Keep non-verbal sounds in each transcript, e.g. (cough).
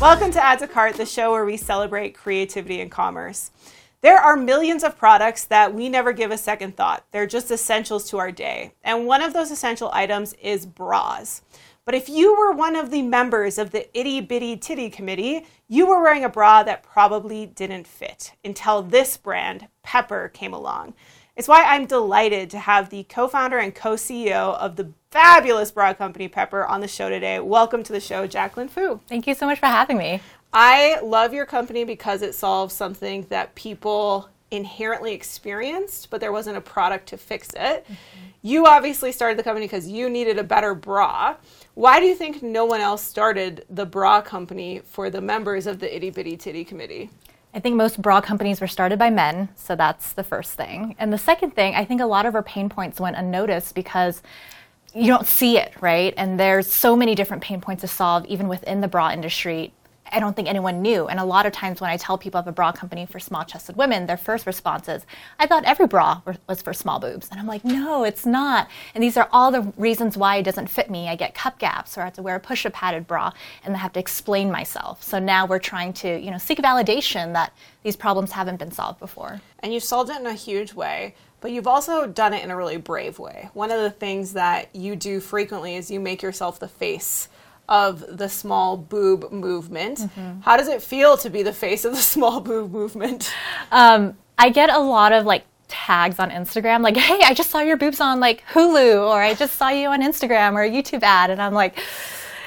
Welcome to Add to Cart, the show where we celebrate creativity and commerce. There are millions of products that we never give a second thought. They're just essentials to our day. And one of those essential items is bras. But if you were one of the members of the itty bitty titty committee, you were wearing a bra that probably didn't fit until this brand, Pepper, came along. It's why I'm delighted to have the co founder and co CEO of the fabulous bra company Pepper on the show today. Welcome to the show, Jaclyn Fu. Thank you so much for having me. I love your company because it solves something that people inherently experienced, but there wasn't a product to fix it. Mm-hmm. You obviously started the company because you needed a better bra. Why do you think no one else started the bra company for the members of the Itty Bitty Titty Committee? I think most bra companies were started by men, so that's the first thing. And the second thing, I think a lot of our pain points went unnoticed because you don't see it, right? And there's so many different pain points to solve, even within the bra industry. I don't think anyone knew. And a lot of times when I tell people of a bra company for small chested women, their first response is, I thought every bra was for small boobs. And I'm like, no, it's not. And these are all the reasons why it doesn't fit me. I get cup gaps or I have to wear a push up padded bra and I have to explain myself. So now we're trying to, you know, seek validation that these problems haven't been solved before. And you solved it in a huge way. But you've also done it in a really brave way. One of the things that you do frequently is you make yourself the face of the small boob movement. Mm-hmm. How does it feel to be the face of the (laughs) small boob movement? Um, I get a lot of like tags on Instagram, like, hey, I just saw your boobs on like Hulu, or I just saw you on Instagram or a YouTube ad. And I'm like,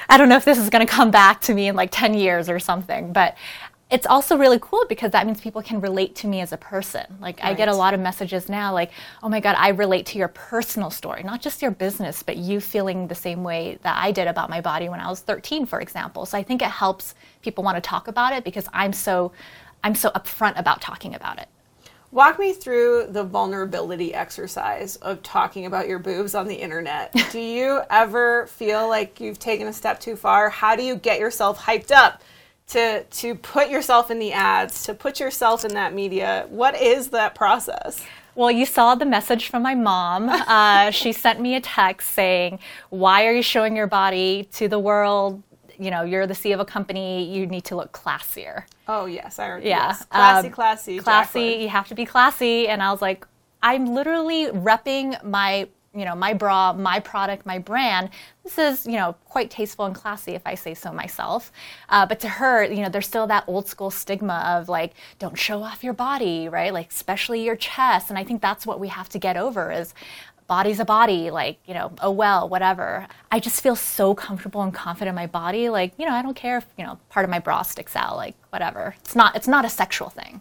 I don't know if this is going to come back to me in like 10 years or something. But it's also really cool because that means people can relate to me as a person. Like right. I get a lot of messages now like, "Oh my god, I relate to your personal story, not just your business, but you feeling the same way that I did about my body when I was 13, for example." So I think it helps people want to talk about it because I'm so I'm so upfront about talking about it. Walk me through the vulnerability exercise of talking about your boobs on the internet. (laughs) do you ever feel like you've taken a step too far? How do you get yourself hyped up to to put yourself in the ads, to put yourself in that media. What is that process? Well, you saw the message from my mom. (laughs) Uh, she sent me a text saying, "Why are you showing your body to the world? You know, you're the CEO of a company. You need to look classier." Oh yes, I already. Yeah, yes. classy, um, classy, classy. Jaclyn. You have to be classy. And I was like, I'm literally repping my you know, my bra, my product, my brand. This is, you know, quite tasteful and classy if I say so myself. Uh, but to her, you know, there's still that old school stigma of like, don't show off your body, right? Like, especially your chest. And I think that's what we have to get over is body's a body, like, you know, oh well, whatever. I just feel so comfortable and confident in my body. Like, you know, I don't care if, you know, part of my bra sticks out, like, whatever. It's not, it's not a sexual thing.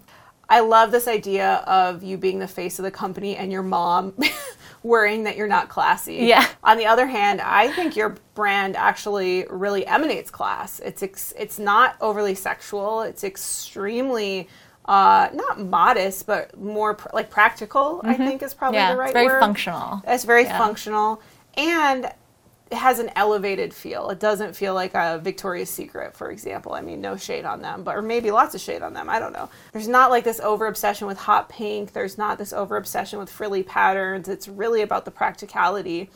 I love this idea of you being the face of the company and your mom (laughs) worrying that you're not classy. Yeah. On the other hand, I think your brand actually really emanates class. It's ex- it's not overly sexual. It's extremely uh, not modest, but more pr- like practical. Mm-hmm. I think is probably yeah, the right word. it's very word. functional. It's very yeah. functional, and has an elevated feel. It doesn't feel like a Victoria's Secret, for example. I mean, no shade on them, but or maybe lots of shade on them. I don't know. There's not like this over obsession with hot pink. There's not this over obsession with frilly patterns. It's really about the practicality.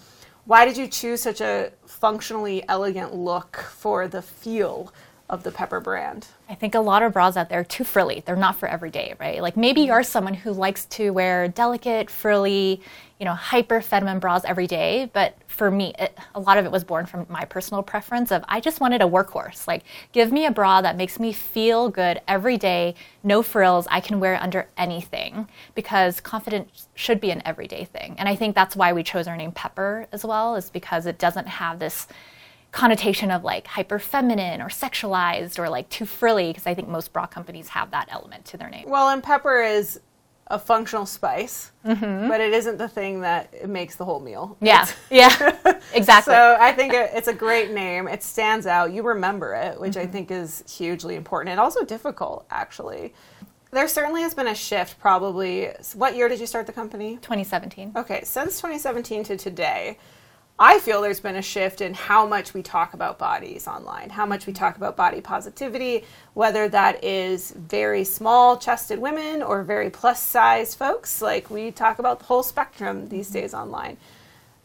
Why did you choose such a functionally elegant look for the feel of the Pepper brand? I think a lot of bras out there are too frilly. They're not for every day, right? Like maybe you're someone who likes to wear delicate, frilly, you know, hyper feminine bras every day, but for me, it, a lot of it was born from my personal preference of I just wanted a workhorse. Like give me a bra that makes me feel good every day, no frills, I can wear under anything because confidence should be an everyday thing. And I think that's why we chose our name Pepper as well is because it doesn't have this connotation of like hyper feminine or sexualized or like too frilly because I think most bra companies have that element to their name. Well, and pepper is a functional spice, mm-hmm. but it isn't the thing that makes the whole meal. Yeah, (laughs) yeah, exactly. so I think it's a great name. It stands out. You remember it, which mm-hmm. I think is hugely important and also difficult, actually. There certainly has been a shift, probably. What year did you start the company? 2017. Okay, since 2017 to today, I feel there's been a shift in how much we talk about bodies online, how much we talk about body positivity, whether that is very small chested women or very plus size folks. Like we talk about the whole spectrum these mm-hmm. days online.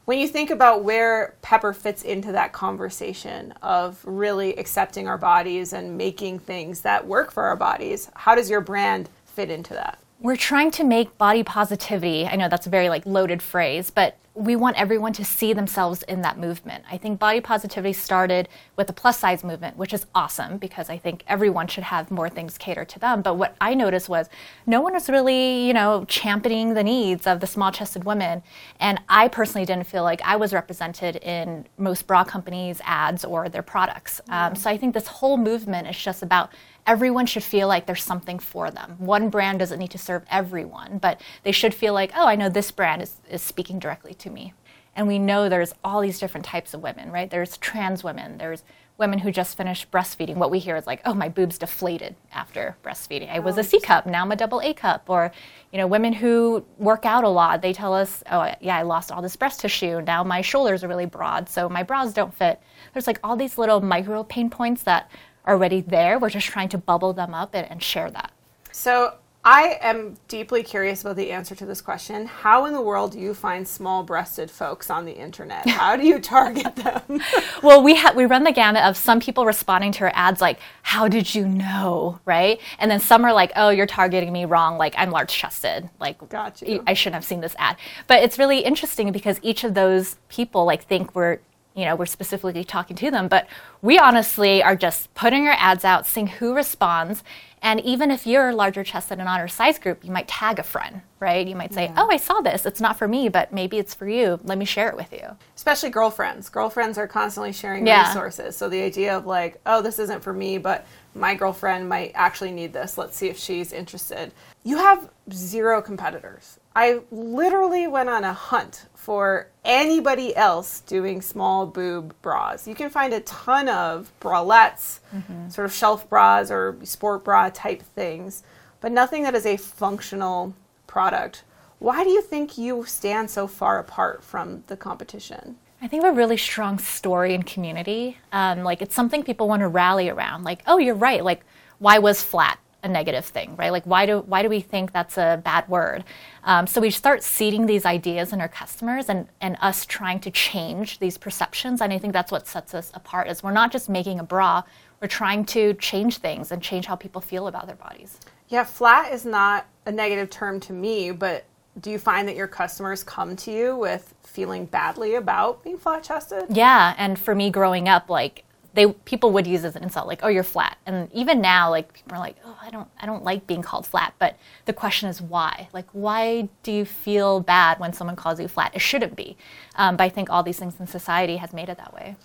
When you think about where Pepper fits into that conversation of really accepting our bodies and making things that work for our bodies, how does your brand fit into that? We're trying to make body positivity. I know that's a very like loaded phrase, but we want everyone to see themselves in that movement. I think body positivity started with the plus size movement, which is awesome because I think everyone should have more things catered to them. But what I noticed was no one was really, you know, championing the needs of the small chested women. And I personally didn't feel like I was represented in most bra companies' ads or their products. Um, so I think this whole movement is just about everyone should feel like there's something for them. One brand doesn't need to serve everyone, but they should feel like, oh, I know this brand is, is speaking directly to me. And we know there's all these different types of women, right? There's trans women, there's women who just finished breastfeeding. What we hear is like, oh, my boobs deflated after breastfeeding. I was a oh. C cup, now I'm a double A cup. Or, you know, women who work out a lot, they tell us, oh, yeah, I lost all this breast tissue. Now my shoulders are really broad, so my bras don't fit. There's like all these little micro pain points that are already there. We're just trying to bubble them up and, and share that. So I am deeply curious about the answer to this question. How in the world do you find small breasted folks on the internet? (laughs) How do you target them? (laughs) well, we ha- we run the gamut of some people responding to our ads like, "How did you know?" Right, and then some are like, "Oh, you're targeting me wrong. Like I'm large chested. Like gotcha. I shouldn't have seen this ad." But it's really interesting because each of those people like think we're you know, we're specifically talking to them, but we honestly are just putting our ads out, seeing who responds. And even if you're a larger chested and on our size group, you might tag a friend, right? You might say, yeah. Oh, I saw this. It's not for me, but maybe it's for you. Let me share it with you. Especially girlfriends. Girlfriends are constantly sharing yeah. resources. So the idea of like, oh, this isn't for me, but my girlfriend might actually need this. Let's see if she's interested. You have zero competitors. I literally went on a hunt for anybody else doing small boob bras. You can find a ton of bralettes, mm-hmm. sort of shelf bras or sport bra type things, but nothing that is a functional product. Why do you think you stand so far apart from the competition? I think of a really strong story and community. Um, like it's something people want to rally around. Like, oh, you're right. Like, why was flat? A negative thing, right? Like, why do why do we think that's a bad word? Um, so we start seeding these ideas in our customers and and us trying to change these perceptions. And I think that's what sets us apart. Is we're not just making a bra, we're trying to change things and change how people feel about their bodies. Yeah, flat is not a negative term to me, but do you find that your customers come to you with feeling badly about being flat chested? Yeah, and for me growing up, like they people would use as an insult, like, "Oh, you're flat." And even now, like people are like, "Oh, I don't, I don't like being called flat." But the question is why? Like, why do you feel bad when someone calls you flat? It shouldn't be. Um, but I think all these things in society has made it that way.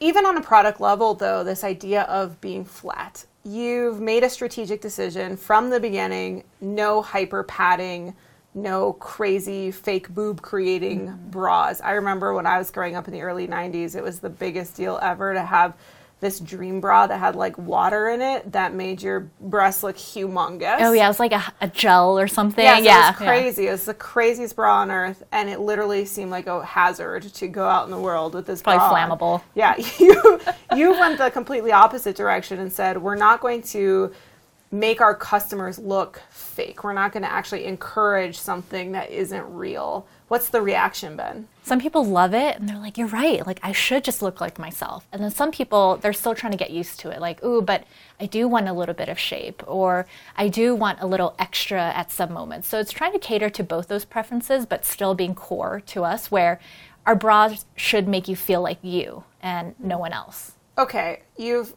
Even on a product level, though, this idea of being flat, you've made a strategic decision from the beginning: no hyper padding no crazy fake boob creating mm-hmm. bras. I remember when I was growing up in the early 90s, it was the biggest deal ever to have this dream bra that had like water in it that made your breasts look humongous. Oh yeah, it was like a, a gel or something. Yeah, yeah, it was crazy. Yeah. It was the craziest bra on earth, and it literally seemed like a hazard to go out in the world with this. Probably bra flammable. Yeah, (laughs) you you went the completely opposite direction and said we're not going to make our customers look fake. We're not going to actually encourage something that isn't real. What's the reaction been? Some people love it and they're like, you're right. Like, I should just look like myself. And then some people, they're still trying to get used to it. Like, ooh, but I do want a little bit of shape or I do want a little extra at some moments. So it's trying to cater to both those preferences, but still being core to us where our bras should make you feel like you and no one else. Okay, you've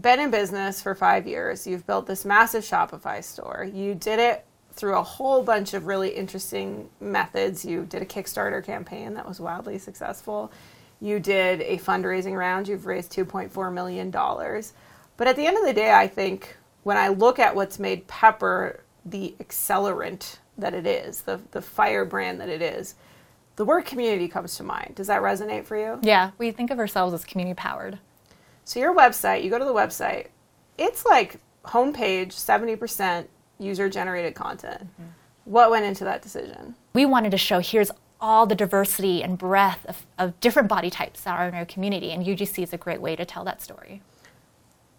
been in business for five years. You've built this massive Shopify store. You did it through a whole bunch of really interesting methods. You did a Kickstarter campaign that was wildly successful. You did a fundraising round. You've raised $2.4 million. But at the end of the day, I think when I look at what's made Pepper the accelerant that it is, the, the firebrand that it is, the word community comes to mind. Does that resonate for you? Yeah, we think of ourselves as community powered. So your website, you go to the website, it's like homepage 70% user generated content. Mm-hmm. What went into that decision? We wanted to show here's all the diversity and breadth of, of different body types that are in our community, and UGC is a great way to tell that story.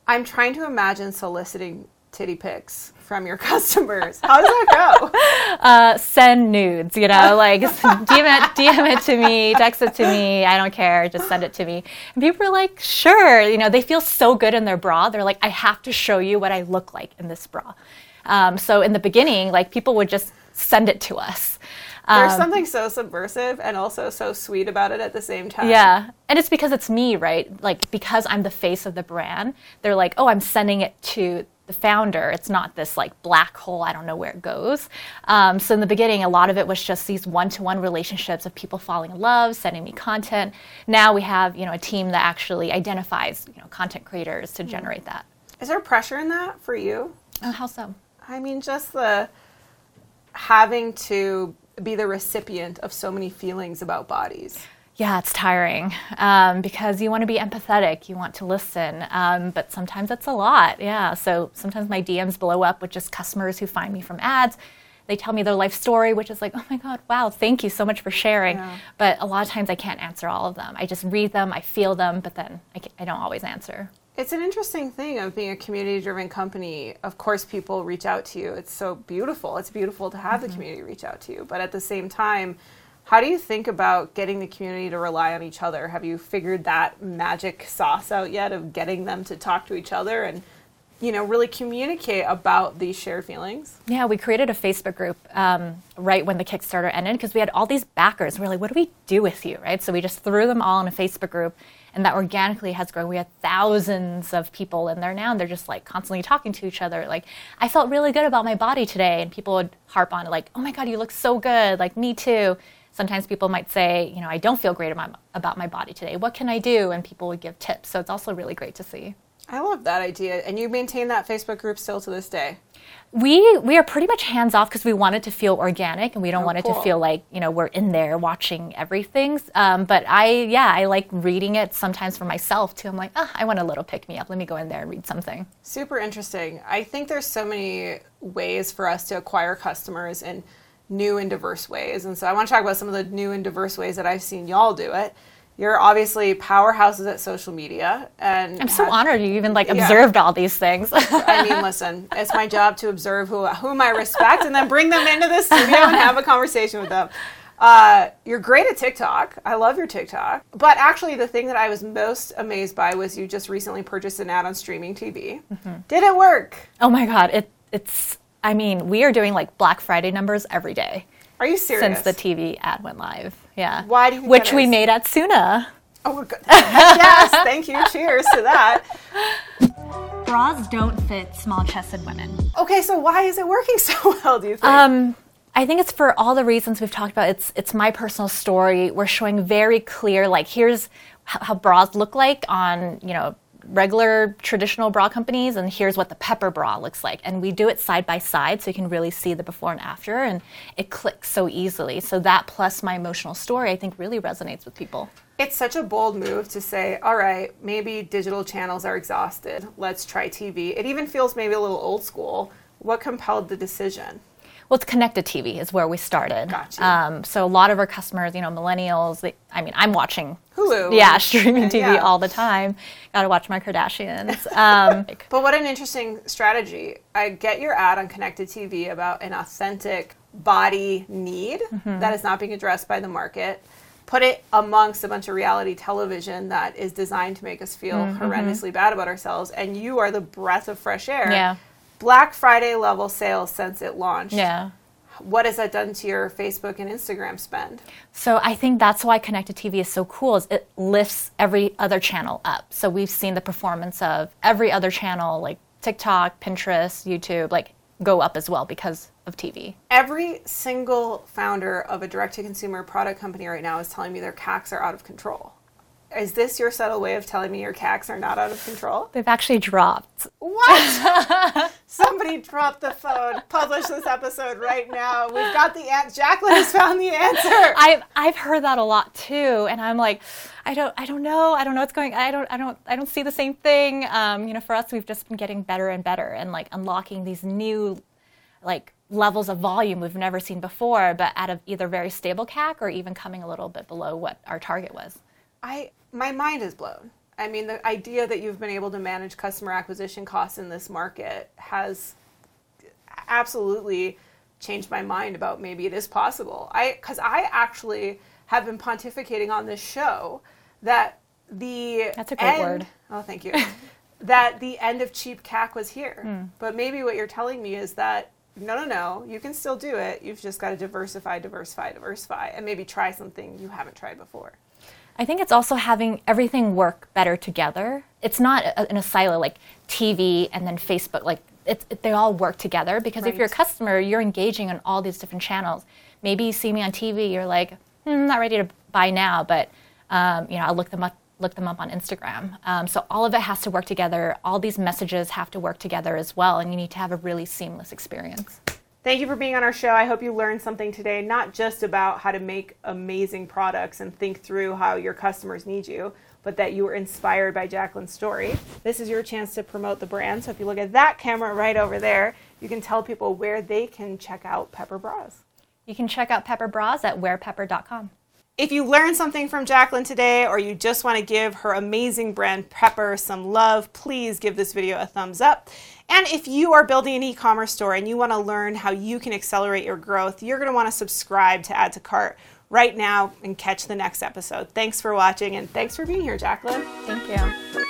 I'm trying to imagine soliciting titty pics from your (laughs) customers. How does that go? (laughs) uh, send nudes, you know, like (laughs) DM it, DM it to me, text it to me. I don't care. Just send it to me. And people are like, sure. You know, they feel so good in their bra. They're like, I have to show you what I look like in this bra. Um, so in the beginning, like people would just send it to us. There's Um, something so subversive and also so sweet about it at the same time. Yeah. And it's because it's me, right? Like, because I'm the face of the brand, they're like, oh, I'm sending it to the founder. It's not this like black hole, I don't know where it goes. Um, so, in the beginning, a lot of it was just these one to one relationships of people falling in love, sending me content. Now we have, you know, a team that actually identifies, you know, content creators to generate that. Is there pressure in that for you? Oh, how so? I mean, just the having to be the recipient of so many feelings about bodies. Yeah, it's tiring um, because you want to be empathetic, you want to listen, um, but sometimes it's a lot. Yeah, so sometimes my DMs blow up with just customers who find me from ads. They tell me their life story, which is like, oh my God, wow, thank you so much for sharing. Yeah. But a lot of times I can't answer all of them. I just read them, I feel them, but then I, I don't always answer. It's an interesting thing of being a community driven company. Of course, people reach out to you. It's so beautiful. It's beautiful to have the community reach out to you. But at the same time, how do you think about getting the community to rely on each other? Have you figured that magic sauce out yet of getting them to talk to each other and, you know, really communicate about these shared feelings? Yeah, we created a Facebook group um, right when the Kickstarter ended because we had all these backers. We're like, what do we do with you, right? So we just threw them all in a Facebook group, and that organically has grown. We had thousands of people in there now, and they're just like constantly talking to each other. Like, I felt really good about my body today, and people would harp on it, like, oh my God, you look so good. Like, me too. Sometimes people might say, you know, I don't feel great about, about my body today. What can I do? And people would give tips. So it's also really great to see. I love that idea. And you maintain that Facebook group still to this day. We we are pretty much hands off because we want it to feel organic and we don't Oh, want it to feel like you know we're in there watching everything. Um, but I yeah I like reading it sometimes for myself too. I'm like ah I want a little pick me up. Let me go in there and read something. Super interesting. I think there's so many ways for us to acquire customers in new and diverse ways. And so I want to talk about some of the new and diverse ways that I've seen y'all do it. You're obviously powerhouses at social media and I'm so have- honored you even like Yeah. observed all these things. I mean, (laughs) listen, it's my job to observe who whom I respect and then bring them into the studio and have a conversation with them. Uh, you're great at TikTok. I love your TikTok. But actually, the thing that I was most amazed by was you just recently purchased an ad on streaming TV. Mm-hmm. Did it work? oh my god, it it's I mean we are doing like Black Friday numbers every day Are you serious? since the TV ad went live. Yeah, Why do you which we made at Suna. Oh, we're good. (laughs) yes, thank you. Cheers to that. Bras don't fit small chested women. Okay, so why is it working (laughs) so well? Do you think? Um, I think it's for all the reasons we've talked about. It's it's my personal story. We're showing very clear, like here's how, how bras look like on you know regular traditional bra companies, and here's what the Pepper bra looks like. And we do it side by side, so you can really see the before and after, and it clicks so easily. So that plus my emotional story, I think, really resonates with people. It's such a bold move to say, all right, maybe digital channels are exhausted. Let's try TV. It even feels maybe a little old school. What compelled the decision? Well, it's connected TV is where we started. Gotcha. Um, so a lot of our customers, you know, millennials. They, I mean, I'm watching Hulu. Yeah, streaming TV Yeah. all the time. Got to watch my Kardashians. (laughs) Um, But what an interesting strategy. I get your ad on connected TV about an authentic body need Mm-hmm. that is not being addressed by the market. Put it amongst a bunch of reality television that is designed to make us feel horrendously bad about ourselves. And you are the breath of fresh air. Yeah. Black Friday level sales since it launched. yeah. What has that done to your Facebook and Instagram spend? So I think that's why connected TV is so cool. Is it lifts every other channel up. So we've seen the performance of every other channel, like TikTok, Pinterest, YouTube, like go up as well because of TV. Every single founder of a direct to consumer product company right now is telling me their CACs are out of control. Is this your subtle way of telling me your CACs are not out of control? They've actually dropped. What? (laughs) Somebody drop the phone. Publish this episode right now. We've got the answer. Jaclyn has found the answer. (laughs) I've I've heard that a lot too, and I'm like, I don't I don't know I don't know what's going I don't I don't I don't see the same thing. Um, you know, for us, we've just been getting better and better, and like unlocking these new, like levels of volume we've never seen before, but at a either very stable CAC or even coming a little bit below what our target was. I my mind is blown. I mean, the idea that you've been able to manage customer acquisition costs in this market has absolutely changed my mind about maybe it is possible. I because I actually have been pontificating on this show that the That's a great end, word. Oh, thank you. (laughs) that the end of cheap CAC was here. Hmm. But maybe what you're telling me is that no, no, no, you can still do it. You've just got to diversify, diversify, diversify, and maybe try something you haven't tried before. I think it's also having everything work better together. It's not a, in a silo like TV and then Facebook. Like it's, it, they all work together because if you're a customer, you're engaging on all these different channels. Maybe you see me on TV, you're like, hmm, I'm not ready to buy now, but um, you know, I'll look them up. Look them up on Instagram. Um, so all of it has to work together. All these messages have to work together as well, and you need to have a really seamless experience. Thank you for being on our show. I hope you learned something today, not just about how to make amazing products and think through how your customers need you, but that you were inspired by Jaclyn's story. This is your chance to promote the brand. So if you look at that camera right over there, you can tell people where they can check out Pepper Bras. You can check out Pepper Bras at wearpepper.com. If you learned something from Jaclyn today or you just want to give her amazing brand Pepper some love, please give this video a thumbs up. And if you are building an e commerce store and you want to learn how you can accelerate your growth, you're going to want to subscribe to Add to Cart right now and catch the next episode. Thanks for watching and thanks for being here, Jaclyn. Thank you.